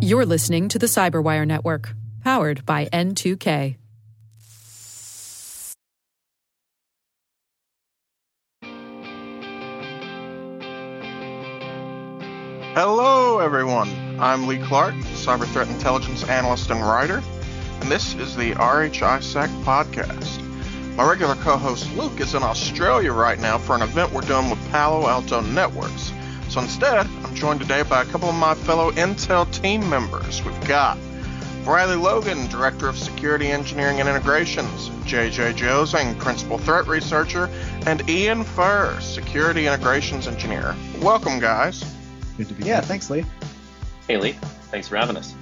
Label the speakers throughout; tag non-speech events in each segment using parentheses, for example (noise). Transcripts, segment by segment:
Speaker 1: You're listening to the Cyberwire Network, powered by N2K.
Speaker 2: Hello, everyone. I'm Lee Clark, Cyber Threat Intelligence Analyst and Writer, and this is the RHISAC podcast. My regular co host Luke is in Australia right now for an event we're doing with Palo Alto Networks. So instead, I'm joined today by a couple of my fellow Intel team members. We've got Bradley Logan, Director of Security Engineering and Integrations, JJ Josing, Principal Threat Researcher, and Ian Furr, Security Integrations Engineer. Welcome, guys.
Speaker 3: Good to be
Speaker 4: Yeah,
Speaker 3: here.
Speaker 4: thanks, Lee.
Speaker 5: Hey Lee, thanks for having us.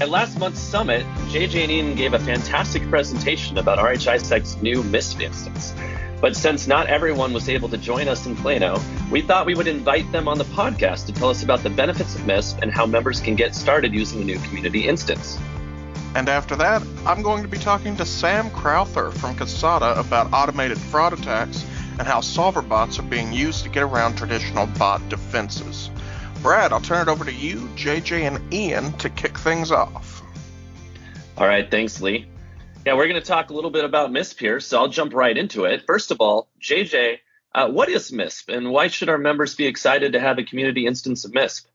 Speaker 5: At last month's summit, JJ and Ian gave a fantastic presentation about RHISAC's new MISP instance. But since not everyone was able to join us in Plano, we thought we would invite them on the podcast to tell us about the benefits of MISP and how members can get started using the new community instance.
Speaker 2: And after that, I'm going to be talking to Sam Crowther from Kasada about automated fraud attacks and how solver bots are being used to get around traditional bot defenses. Brad, I'll turn it over to you, JJ, and Ian to kick things off.
Speaker 5: All right, thanks Lee. Yeah, we're going to talk a little bit about MISP here, so I'll jump right into it. First of all, JJ, uh, what is MISP and why should our members be excited to have a community instance of MISP?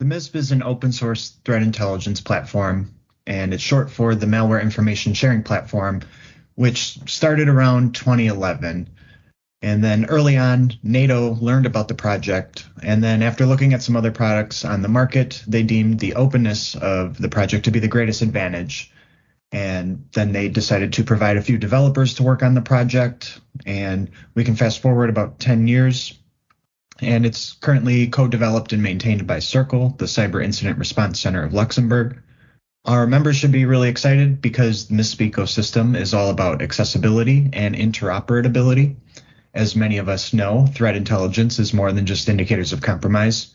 Speaker 3: The MISP is an open source threat intelligence platform, and it's short for the Malware Information Sharing Platform, which started around 2011. And then early on, NATO learned about the project. And then after looking at some other products on the market, they deemed the openness of the project to be the greatest advantage. And then they decided to provide a few developers to work on the project. And we can fast forward about 10 years. And it's currently co developed and maintained by CIRCL, the Cyber Incident Response Center of Luxembourg. Our members should be really excited because the MISP ecosystem is all about accessibility and interoperability. As many of us know, threat intelligence is more than just indicators of compromise.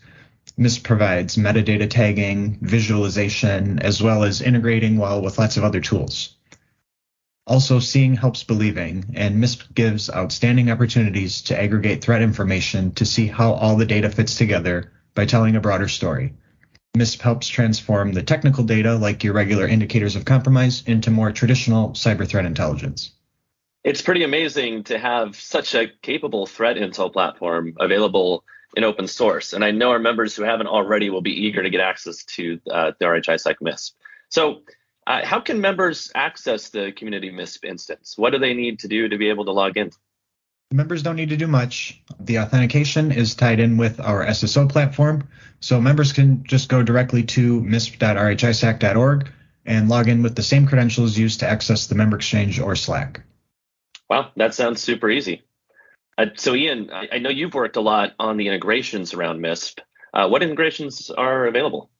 Speaker 3: MISP provides metadata tagging, visualization, as well as integrating well with lots of other tools. Also, seeing helps believing, and MISP gives outstanding opportunities to aggregate threat information to see how all the data fits together by telling a broader story. MISP helps transform the technical data, like your regular indicators of compromise, into more traditional cyber threat intelligence.
Speaker 5: It's pretty amazing to have such a capable threat intel platform available in open source. And I know our members who haven't already will be eager to get access to uh, the RHISAC MISP. So, uh, how can members access the community MISP instance? What do they need to do to be able to log in?
Speaker 3: Members don't need to do much. The authentication is tied in with our SSO platform, so members can just go directly to misp.rhisac.org and log in with the same credentials used to access the member exchange or Slack.
Speaker 5: Wow, that sounds super easy. Uh, so, Ian, I, I know you've worked a lot on the integrations around MISP. Uh, what integrations are available?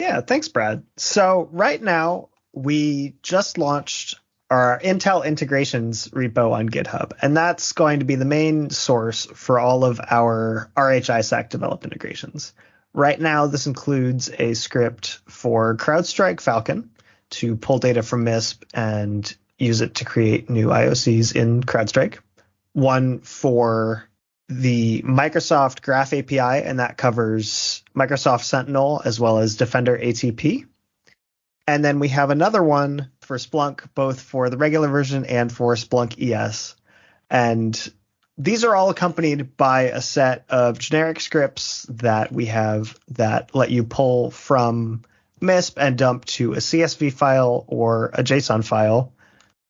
Speaker 4: Yeah, thanks, Brad. So right now we just launched our Intel integrations repo on GitHub, and that's going to be the main source for all of our RHISAC developed integrations. Right now, this includes a script for CrowdStrike Falcon to pull data from MISP and use it to create new IOCs in CrowdStrike. One for the Microsoft Graph API, and that covers Microsoft Sentinel as well as Defender ATP. And then we have another one for Splunk, both for the regular version and for Splunk ES. And these are all accompanied by a set of generic scripts that we have that let you pull from MISP and dump to a CSV file or a JSON file,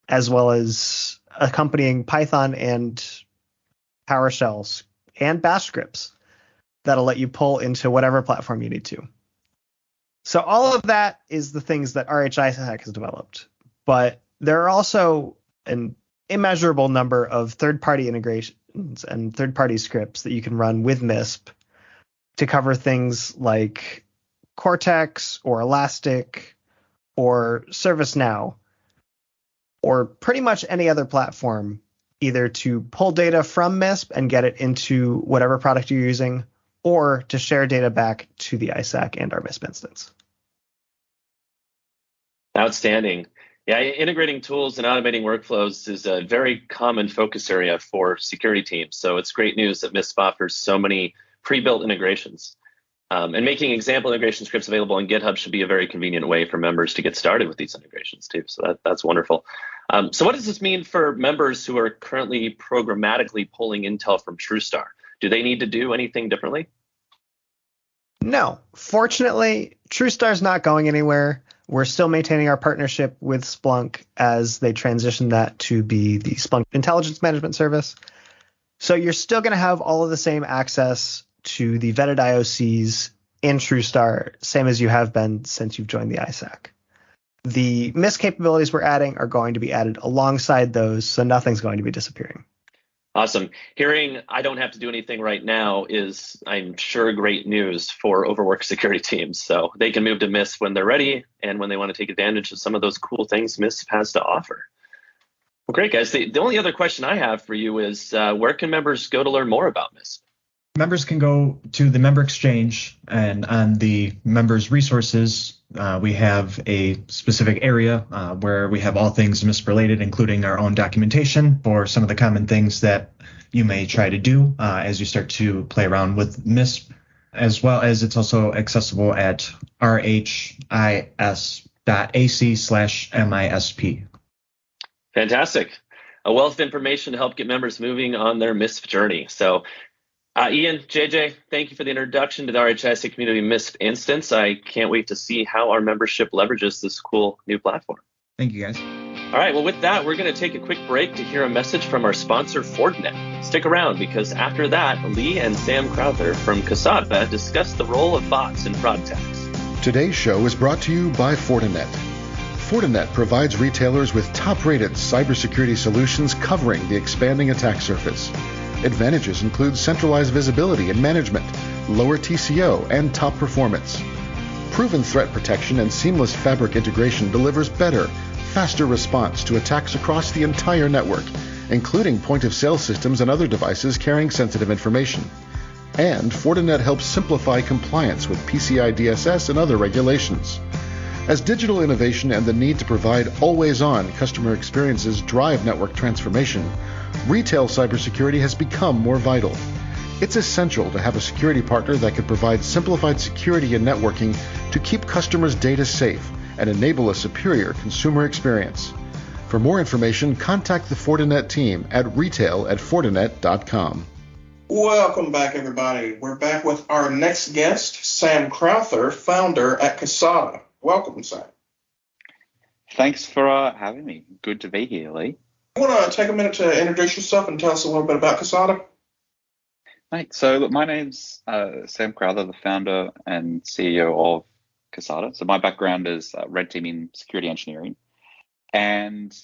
Speaker 4: as well as accompanying Python and PowerShells and Bash scripts that'll let you pull into whatever platform you need to. So all of that is the things that RHISAC has developed, but there are also an immeasurable number of third-party integrations and third-party scripts that you can run with MISP to cover things like Cortex or Elastic or ServiceNow or pretty much any other platform either to pull data from MISP and get it into whatever product you're using or to share data back to the ISAC and our MISP instance.
Speaker 5: Outstanding. Yeah, integrating tools and automating workflows is a very common focus area for security teams. So it's great news that MISP offers so many pre-built integrations. Um, and making example integration scripts available on GitHub should be a very convenient way for members to get started with these integrations too. So that, that's wonderful. Um, so what does this mean for members who are currently programmatically pulling Intel from TruSTAR? Do they need to do anything differently?
Speaker 4: No. Fortunately, TruSTAR is not going anywhere. We're still maintaining our partnership with Splunk as they transition that to be the Splunk Intelligence Management Service. So you're still going to have all of the same access to the vetted IOCs in TruSTAR, same as you have been since you've joined the ISAC. The MISP capabilities we're adding are going to be added alongside those, so nothing's going to be disappearing.
Speaker 5: Awesome. Hearing I don't have to do anything right now is, I'm sure, great news for overworked security teams. So they can move to MISP when they're ready and when they want to take advantage of some of those cool things MISP has to offer. Well, great, guys. The, the only other question I have for you is uh, where can members go to learn more about MISP?
Speaker 3: Members can go to the member exchange and on the members resources uh, we have a specific area uh, where we have all things MISP related including our own documentation for some of the common things that you may try to do uh, as you start to play around with MISP as well as it's also accessible at rhis.ac slash misp
Speaker 5: fantastic a wealth of information to help get members moving on their MISP journey. So uh, Ian, JJ, thank you for the introduction to the RHISAC Community MISP instance. I can't wait to see how our membership leverages this cool new platform.
Speaker 3: Thank you, guys.
Speaker 5: All right, well, with that, we're going to take a quick break to hear a message from our sponsor, Fortinet. Stick around because after that, Lee and Sam Crowther from Kasada discuss the role of bots in fraud attacks.
Speaker 6: Today's show is brought to you by Fortinet. Fortinet provides retailers with top rated cybersecurity solutions covering the expanding attack surface. Advantages include centralized visibility and management, lower TCO, and top performance. Proven threat protection and seamless fabric integration delivers better, faster response to attacks across the entire network, including point of sale systems and other devices carrying sensitive information. And Fortinet helps simplify compliance with PCI DSS and other regulations. As digital innovation and the need to provide always on customer experiences drive network transformation, retail cybersecurity has become more vital. It's essential to have a security partner that can provide simplified security and networking to keep customers' data safe and enable a superior consumer experience. For more information, contact the Fortinet team at retail at fortinet.com.
Speaker 2: Welcome back, everybody. We're back with our next guest, Sam Crowther, founder at Kasada. Welcome, Sam.
Speaker 7: Thanks for uh, having me. Good to be here, Lee.
Speaker 2: I want to take a minute to introduce yourself and tell us a little bit about Kasada?
Speaker 7: Right. So, look, my name's uh, Sam Crowther, the founder and CEO of Kasada. So, my background is uh, red teaming security engineering. And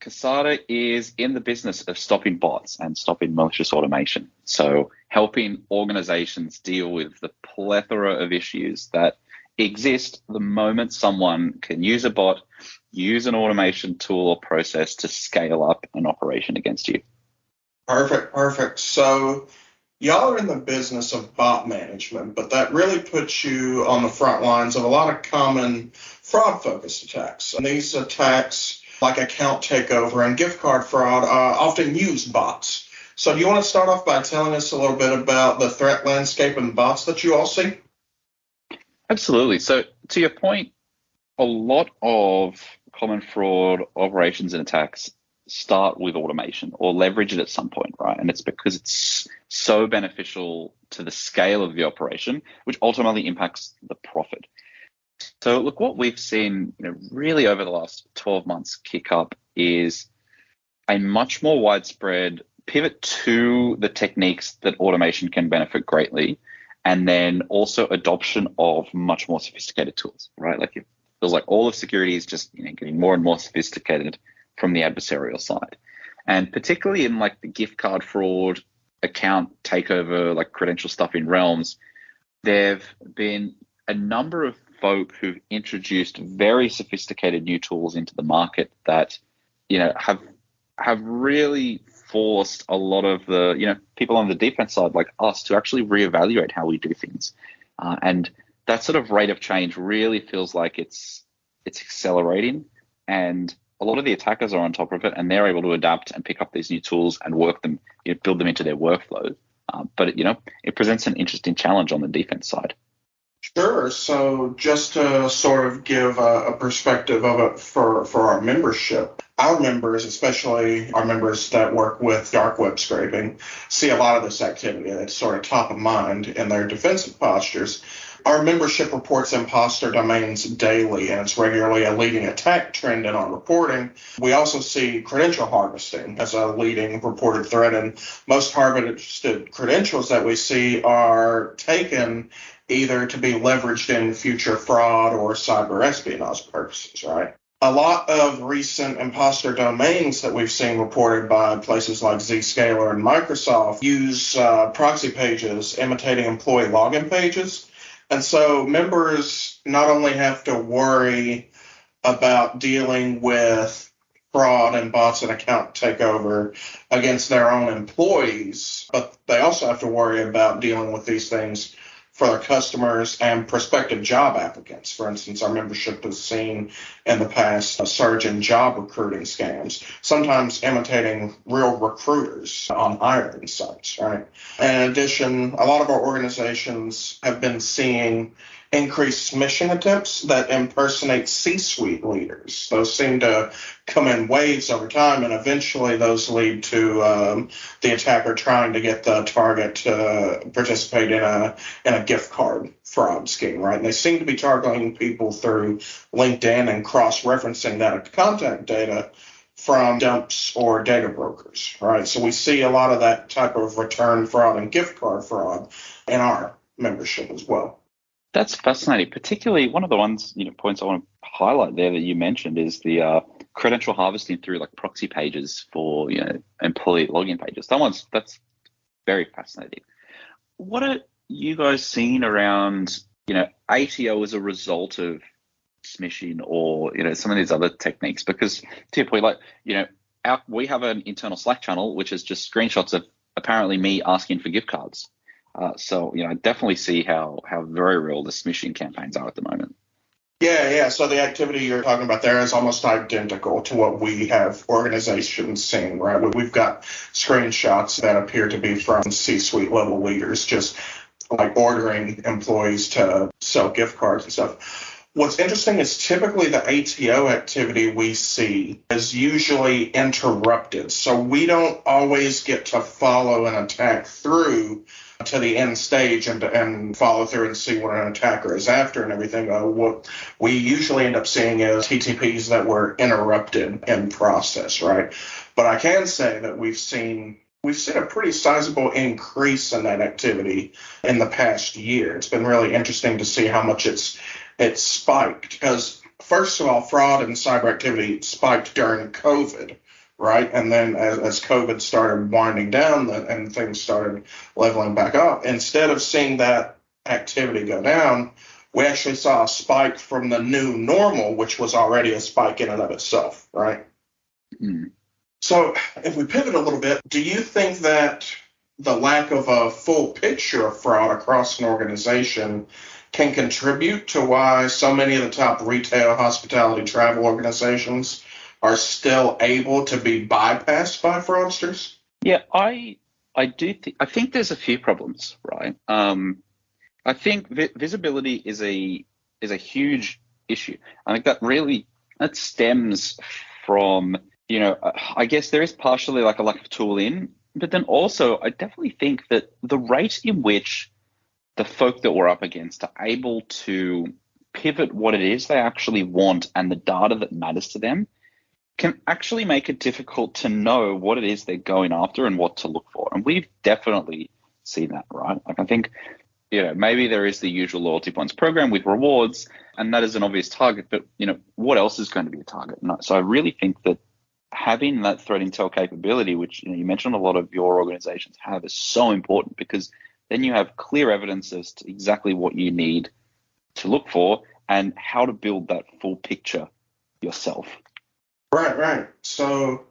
Speaker 7: Kasada is in the business of stopping bots and stopping malicious automation. So, helping organizations deal with the plethora of issues that exist the moment someone can use a bot use an automation tool or process to scale up an operation against you.
Speaker 2: Perfect, perfect. So y'all are in the business of bot management, but that really puts you on the front lines of a lot of common fraud focused attacks. And these attacks, like account takeover and gift card fraud, uh, often use bots. So do you want to start off by telling us a little bit about the threat landscape and bots that you all see?
Speaker 7: Absolutely. So to your point, a lot of common fraud operations and attacks start with automation or leverage it at some point, right? And it's because it's so beneficial to the scale of the operation, which ultimately impacts the profit. So, look, what we've seen you know, really over the last 12 months kick up is a much more widespread pivot to the techniques that automation can benefit greatly, and then also adoption of much more sophisticated tools, right? Like it feels like all of security is just you know, getting more and more sophisticated from the adversarial side. And particularly in like the gift card fraud, account takeover, like credential stuff in realms, there've been a number of folk who've introduced very sophisticated new tools into the market that, you know, have have really forced a lot of the, you know, people on the defense side like us to actually reevaluate how we do things. Uh, and that sort of rate of change really feels like it's it's accelerating. And a lot of the attackers are on top of it and they're able to adapt and pick up these new tools and work them you know, build them into their workflow. Uh, but you know it presents an interesting challenge on the defense side
Speaker 2: Sure. So just to sort of give a, a, perspective of it for, for our membership, our members, especially our members that work with dark web scraping, see a lot of this activity. It's sort of top of mind in their defensive postures. Our membership reports imposter domains daily, and it's regularly a leading attack trend in our reporting. We also see credential harvesting as a leading reported threat, and most harvested credentials that we see are taken either to be leveraged in future fraud or cyber espionage purposes, right? A lot of recent imposter domains that we've seen reported by places like Zscaler and Microsoft use uh, proxy pages imitating employee login pages and so members not only have to worry about dealing with fraud and bots and account takeover against their own employees, but they also have to worry about dealing with these things for their customers and prospective job applicants. For instance, our membership has seen in the past a surge in job recruiting scams, sometimes imitating real recruiters on hiring sites, right? In addition, a lot of our organizations have been seeing increased smishing attempts that impersonate C-suite leaders. Those seem to come in waves over time, and eventually those lead to um, the attacker trying to get the target to participate in a in a gift card fraud scheme, right? And they seem to be targeting people through LinkedIn and cross-referencing that contact data from dumps or data brokers, right? So we see a lot of that type of return fraud and gift card fraud in our membership as well.
Speaker 7: That's fascinating. Particularly, one of the ones you know points I want to highlight there that you mentioned is the uh, credential harvesting through like proxy pages for you know employee login pages. That one's that's very fascinating. What are you guys seeing around you know ATO as a result of smishing or you know some of these other techniques? Because to your point, like you know our, we have an internal Slack channel which is just screenshots of apparently me asking for gift cards uh, so you know, I definitely see how how very real the smishing campaigns are at the moment.
Speaker 2: Yeah, yeah. So the activity you're talking about there is almost identical to what we have organizations seeing, right? We've got screenshots that appear to be from C-suite level leaders, just like ordering employees to sell gift cards and stuff. What's interesting is typically the ATO activity we see is usually interrupted. So we don't always get to follow an attack through to the end stage and and follow through and see what an attacker is after and everything. Uh, what we usually end up seeing is TTPs that were interrupted in process, right? But I can say that we've seen we've seen a pretty sizable increase in that activity in the past year. It's been really interesting to see how much it's it's spiked because first of all, fraud and cyber activity spiked during COVID right? And then as, as COVID started winding down and things started leveling back up, instead of seeing that activity go down, we actually saw a spike from the new normal, which was already a spike in and of itself, right? Mm. So if we pivot a little bit, do you think that the lack of a full picture of fraud across an organization can contribute to why so many of the top retail, hospitality, travel organizations are still able to be bypassed by fraudsters?
Speaker 7: Yeah, I I do think I think there's a few problems, right? Um, I think vi- visibility is a is a huge issue. I think that really that stems from you know I guess there is partially like a lack of tooling, but then also I definitely think that the rate in which the folk that we're up against are able to pivot what it is they actually want and the data that matters to them can actually make it difficult to know what it is they're going after and what to look for. And we've definitely seen that, right? Like I think, you know, maybe there is the usual loyalty points program with rewards, and that is an obvious target, but you know, what else is going to be a target? So I really think that having that threat intel capability, which you know you mentioned a lot of your organizations have, is so important because then you have clear evidence as to exactly what you need to look for and how to build that full picture yourself.
Speaker 2: Right, right. So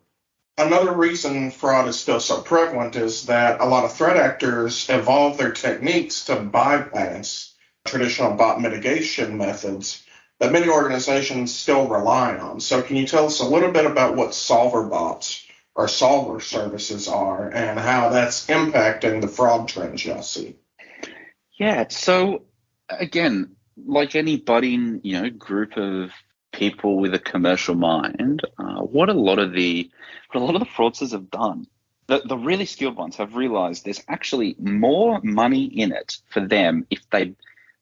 Speaker 2: another reason fraud is still so prevalent is that a lot of threat actors evolve their techniques to bypass traditional bot mitigation methods that many organizations still rely on. So can you tell us a little bit about what solver bots or solver services are and how that's impacting the fraud trends y'all see?
Speaker 7: Yeah, so again, like any budding, you know, group of people with a commercial mind, uh, what a lot of the what a lot of the fraudsters have done, the, the really skilled ones have realized there's actually more money in it for them if they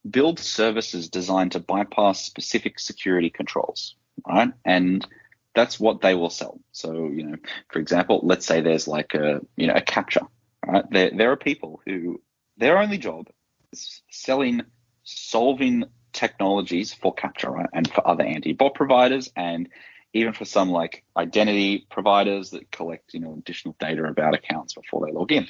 Speaker 7: build services designed to bypass specific security controls, right? And that's what they will sell. So, you know, for example, let's say there's like a, you know, a CAPTCHA, right? There, there are people who their only job is selling, solving technologies for CAPTCHA, right? And for other anti-bot providers and even for some like identity providers that collect, you know, additional data about accounts before they log in.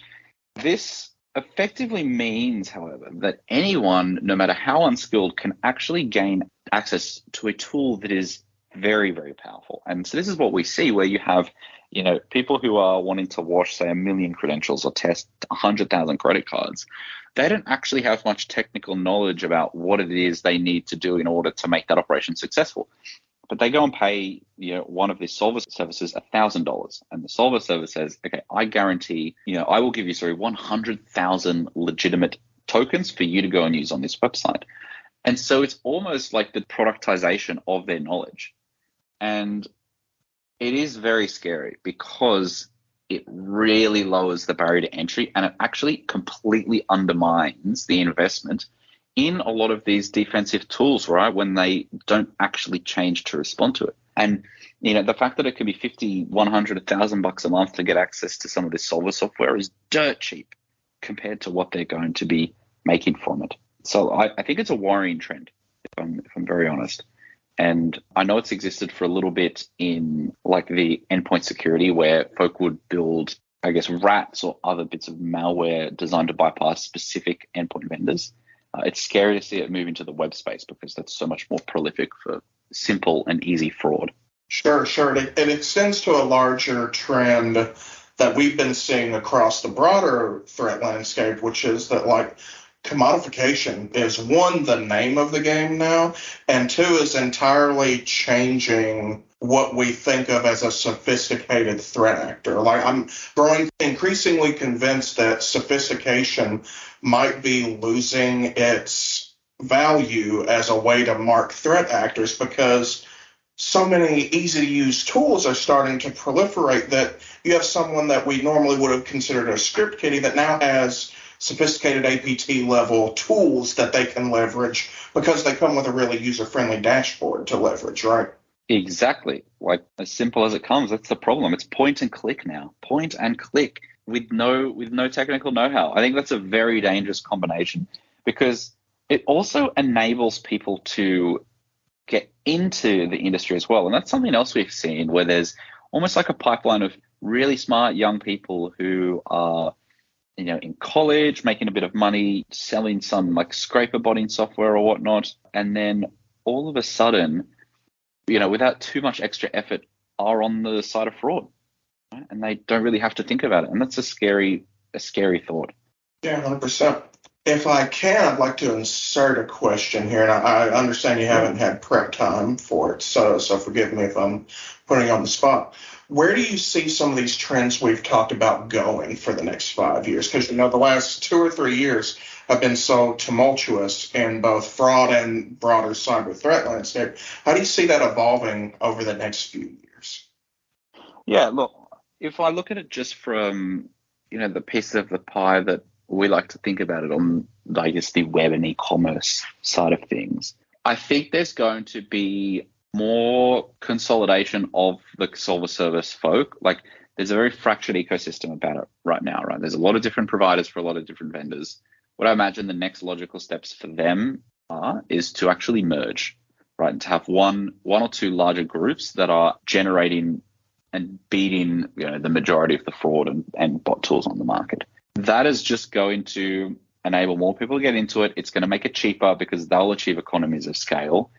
Speaker 7: This effectively means, however, that anyone, no matter how unskilled, can actually gain access to a tool that is very, very powerful. And so this is what we see where you have, you know, people who are wanting to wash, say, a million credentials or test 100,000 credit cards. They don't actually have much technical knowledge about what it is they need to do in order to make that operation successful. But they go and pay, you know, one of these solver services thousand dollars, and the solver service says, "Okay, I guarantee, you know, I will give you sorry one hundred thousand legitimate tokens for you to go and use on this website." And so it's almost like the productization of their knowledge. And it is very scary because it really lowers the barrier to entry and it actually completely undermines the investment in a lot of these defensive tools, right? When they don't actually change to respond to it. And, you know, the fact that it can be 50, 100, 1,000 bucks a month to get access to some of this solver software is dirt cheap compared to what they're going to be making from it. So I, I think it's a worrying trend, if I'm, if I'm very honest. And I know it's existed for a little bit in like the endpoint security where folk would build, I guess, rats or other bits of malware designed to bypass specific endpoint vendors. Uh, it's scary to see it move into the web space because that's so much more prolific for simple and easy fraud.
Speaker 2: Sure, sure. It, it extends to a larger trend that we've been seeing across the broader threat landscape, which is that like commodification is one, the name of the game now, and two, is entirely changing what we think of as a sophisticated threat actor. Like I'm growing increasingly convinced that sophistication might be losing its value as a way to mark threat actors because so many easy to use tools are starting to proliferate that you have someone that we normally would have considered a script kiddie that now has sophisticated APT level tools that they can leverage because they come with a really user friendly dashboard to leverage, right?
Speaker 7: Exactly. Like as simple as it comes. That's the problem. It's point and click now. Point and click with no with no technical know-how. I think that's a very dangerous combination because it also enables people to get into the industry as well. And that's something else we've seen where there's almost like a pipeline of really smart young people who are you know, in college, making a bit of money, selling some like scraper botting software or whatnot, and then all of a sudden, you know, without too much extra effort, are on the side of fraud, right? and they don't really have to think about it, and that's a scary, a scary thought.
Speaker 2: Yeah, hundred percent. If I can, I'd like to insert a question here, and I, I understand you haven't had prep time for it, so so forgive me if I'm putting you on the spot where do you see some of these trends we've talked about going for the next five years? Because you know the last two or three years have been so tumultuous in both fraud and broader cyber threat landscape. How do you see that evolving over the next few years?
Speaker 7: Yeah, look, if I look at it just from you know the piece of the pie that we like to think about it on, I guess, the web and e-commerce side of things, I think there's going to be more consolidation of the solver service folk. Like there's a very fractured ecosystem about it right now, right? There's a lot of different providers for a lot of different vendors. What I imagine the next logical steps for them are is to actually merge, right? And to have one one or two larger groups that are generating and beating you know the majority of the fraud and, and bot tools on the market. That is just going to enable more people to get into it. It's going to make it cheaper because they'll achieve economies of scale.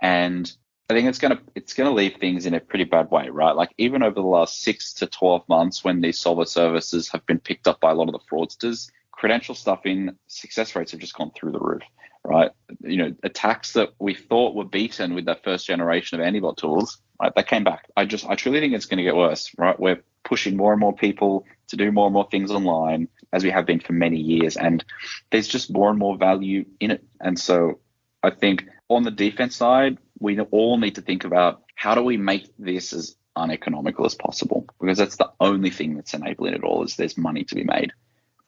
Speaker 7: And I think it's gonna it's gonna leave things in a pretty bad way, right? Like even over the last six to twelve months, when these solver services have been picked up by a lot of the fraudsters, credential stuffing success rates have just gone through the roof, right? You know, attacks that we thought were beaten with that first generation of antibot tools, right? They came back. I just I truly think it's to get worse, right? We're pushing more and more people to do more and more things online. as we have been for many years. And there's just more and more value in it. And so I think on the defense side, we all need to think about how do we make this as uneconomical as possible because that's the only thing that's enabling it all is there's money to be made.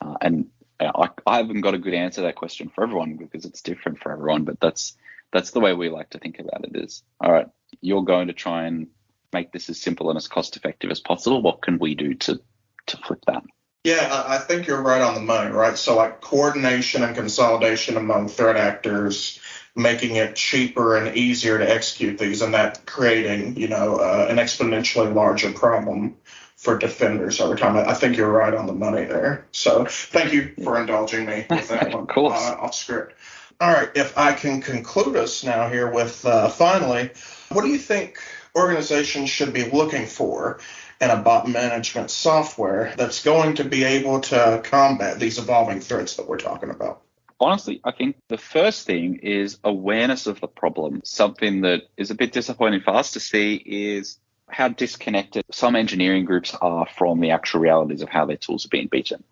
Speaker 7: Uh, and I, I haven't got a good answer to that question for everyone because it's different for everyone, but that's that's the way we like to think about it is all right, you're going to try and make this as simple and as cost effective as possible. What can we do to to flip that?
Speaker 2: Yeah, I think you're right on the money, right? So like coordination and consolidation among threat actors, making it cheaper and easier to execute these, and that creating, you know, uh, an exponentially larger problem for defenders over time. I think you're right on the money there. So thank you for indulging me with that (laughs) one.
Speaker 7: of course.
Speaker 2: Uh, off script. All right, if I can conclude us now here with uh, finally, what do you think organizations should be looking for in a bot management software that's going to be able to combat these evolving threats that we're talking about?
Speaker 7: Honestly, I think the first thing is awareness of the problem. Something that is a bit disappointing for us to see is how disconnected some engineering groups are from the actual realities of how their tools are being beaten.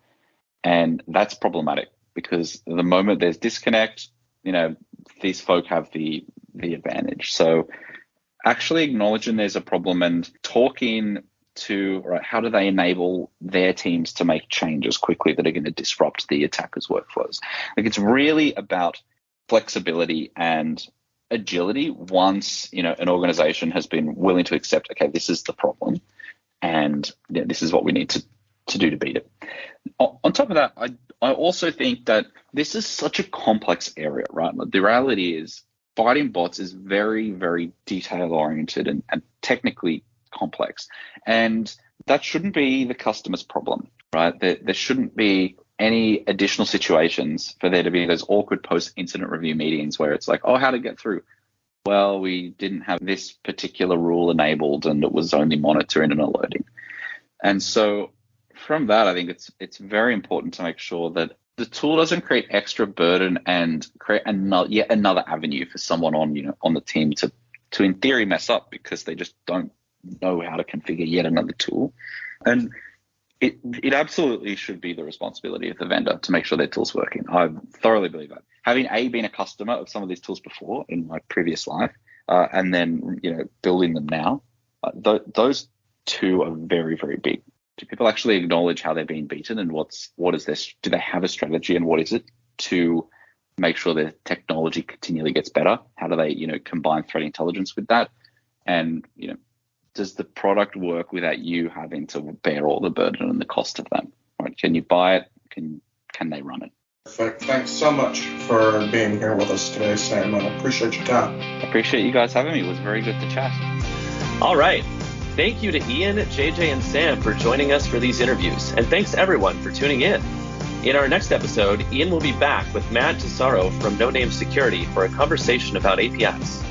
Speaker 7: And that's problematic because the moment there's disconnect, you know, these folk have the the advantage. So actually acknowledging there's a problem and talking to right, how do they enable their teams to make changes quickly that are going to disrupt the attackers' workflows? Like it's really about flexibility and agility once you know an organization has been willing to accept okay this is the problem and you know, this is what we need to to do to beat it on top of that i i also think that this is such a complex area right the reality is fighting bots is very very detail oriented and, and technically complex and that shouldn't be the customer's problem right there, there shouldn't be any additional situations for there to be those awkward post incident review meetings where it's like, oh, how to get through? Well, we didn't have this particular rule enabled and it was only monitoring and alerting. And so from that, I think it's it's very important to make sure that the tool doesn't create extra burden and create another yet another avenue for someone on you know on the team to to in theory mess up because they just don't know how to configure yet another tool. And it, it absolutely should be the responsibility of the vendor to make sure their tool's working. I thoroughly believe that. Having a been a customer of some of these tools before in my previous life, uh, and then you know building them now, uh, th- those two are very very big. Do people actually acknowledge how they're being beaten and what's what is this? Do they have a strategy and what is it to make sure their technology continually gets better? How do they you know combine threat intelligence with that? And you know does the product work without you having to bear all the burden and the cost of them? Right? Can you buy it? Can can they run it?
Speaker 2: Perfect. Thanks so much for being here with us today, Sam. I appreciate your time.
Speaker 7: I appreciate you guys having me. It was very good to chat.
Speaker 5: All right. Thank you to Ian, JJ, and Sam for joining us for these interviews. And thanks everyone for tuning in. In our next episode, Ian will be back with Matt Tesauro from Noname Security for a conversation about APIs.